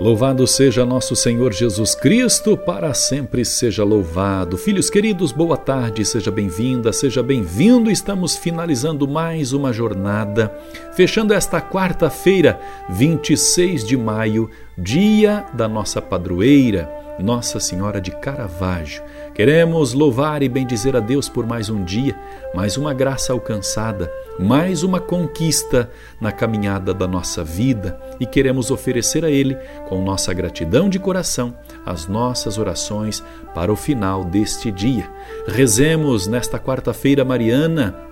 Louvado seja nosso Senhor Jesus Cristo, para sempre seja louvado. Filhos queridos, boa tarde, seja bem-vinda, seja bem-vindo. Estamos finalizando mais uma jornada, fechando esta quarta-feira, 26 de maio, dia da nossa padroeira, Nossa Senhora de Caravaggio. Queremos louvar e bendizer a Deus por mais um dia, mais uma graça alcançada, mais uma conquista na caminhada da nossa vida e queremos oferecer a Ele, com nossa gratidão de coração, as nossas orações para o final deste dia. Rezemos nesta quarta-feira mariana,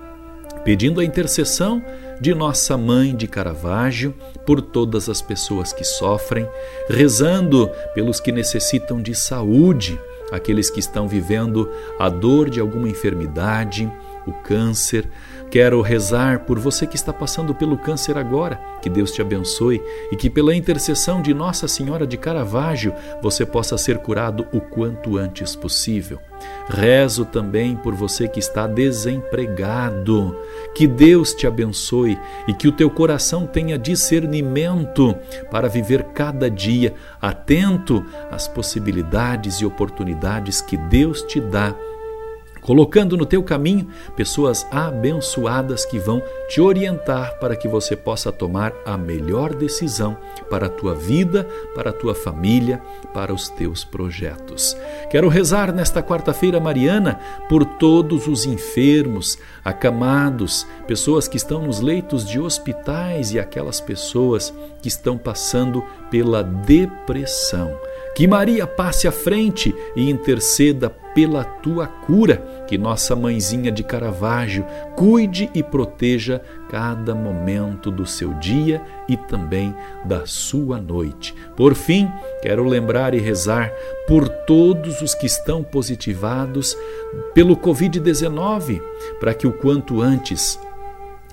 pedindo a intercessão de nossa mãe de Caravaggio por todas as pessoas que sofrem, rezando pelos que necessitam de saúde aqueles que estão vivendo a dor de alguma enfermidade, o câncer. Quero rezar por você que está passando pelo câncer agora. Que Deus te abençoe e que, pela intercessão de Nossa Senhora de Caravaggio, você possa ser curado o quanto antes possível. Rezo também por você que está desempregado. Que Deus te abençoe e que o teu coração tenha discernimento para viver cada dia atento às possibilidades e oportunidades que Deus te dá colocando no teu caminho pessoas abençoadas que vão te orientar para que você possa tomar a melhor decisão para a tua vida, para a tua família, para os teus projetos. Quero rezar nesta quarta-feira mariana por todos os enfermos, acamados, pessoas que estão nos leitos de hospitais e aquelas pessoas que estão passando pela depressão. Que Maria passe à frente e interceda pela tua cura. Que nossa mãezinha de Caravaggio cuide e proteja cada momento do seu dia e também da sua noite. Por fim, quero lembrar e rezar por todos os que estão positivados pelo Covid-19, para que o quanto antes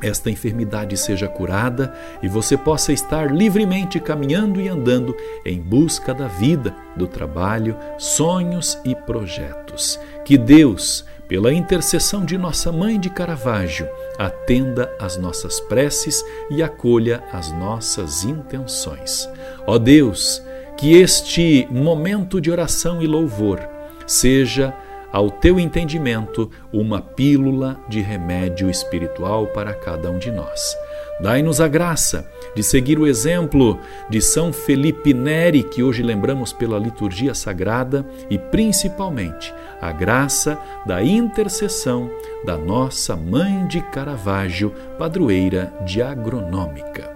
esta enfermidade seja curada e você possa estar livremente caminhando e andando em busca da vida, do trabalho, sonhos e projetos. Que Deus, pela intercessão de nossa mãe de Caravaggio, atenda às nossas preces e acolha as nossas intenções. Ó Deus, que este momento de oração e louvor seja ao teu entendimento, uma pílula de remédio espiritual para cada um de nós. Dai-nos a graça de seguir o exemplo de São Felipe Neri, que hoje lembramos pela liturgia sagrada, e principalmente a graça da intercessão da nossa Mãe de Caravaggio, padroeira de agronômica.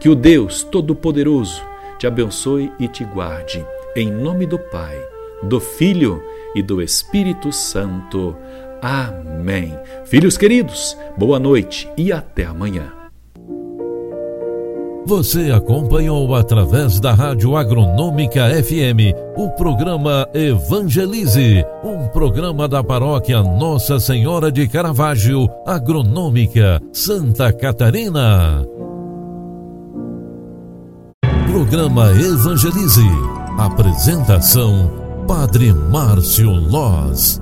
Que o Deus Todo-Poderoso te abençoe e te guarde. Em nome do Pai, do Filho e do Espírito Santo. Amém. Filhos queridos, boa noite e até amanhã. Você acompanhou através da Rádio Agronômica FM o programa Evangelize, um programa da paróquia Nossa Senhora de Caravaggio, Agronômica, Santa Catarina. Programa Evangelize. Apresentação Padre Márcio Loz.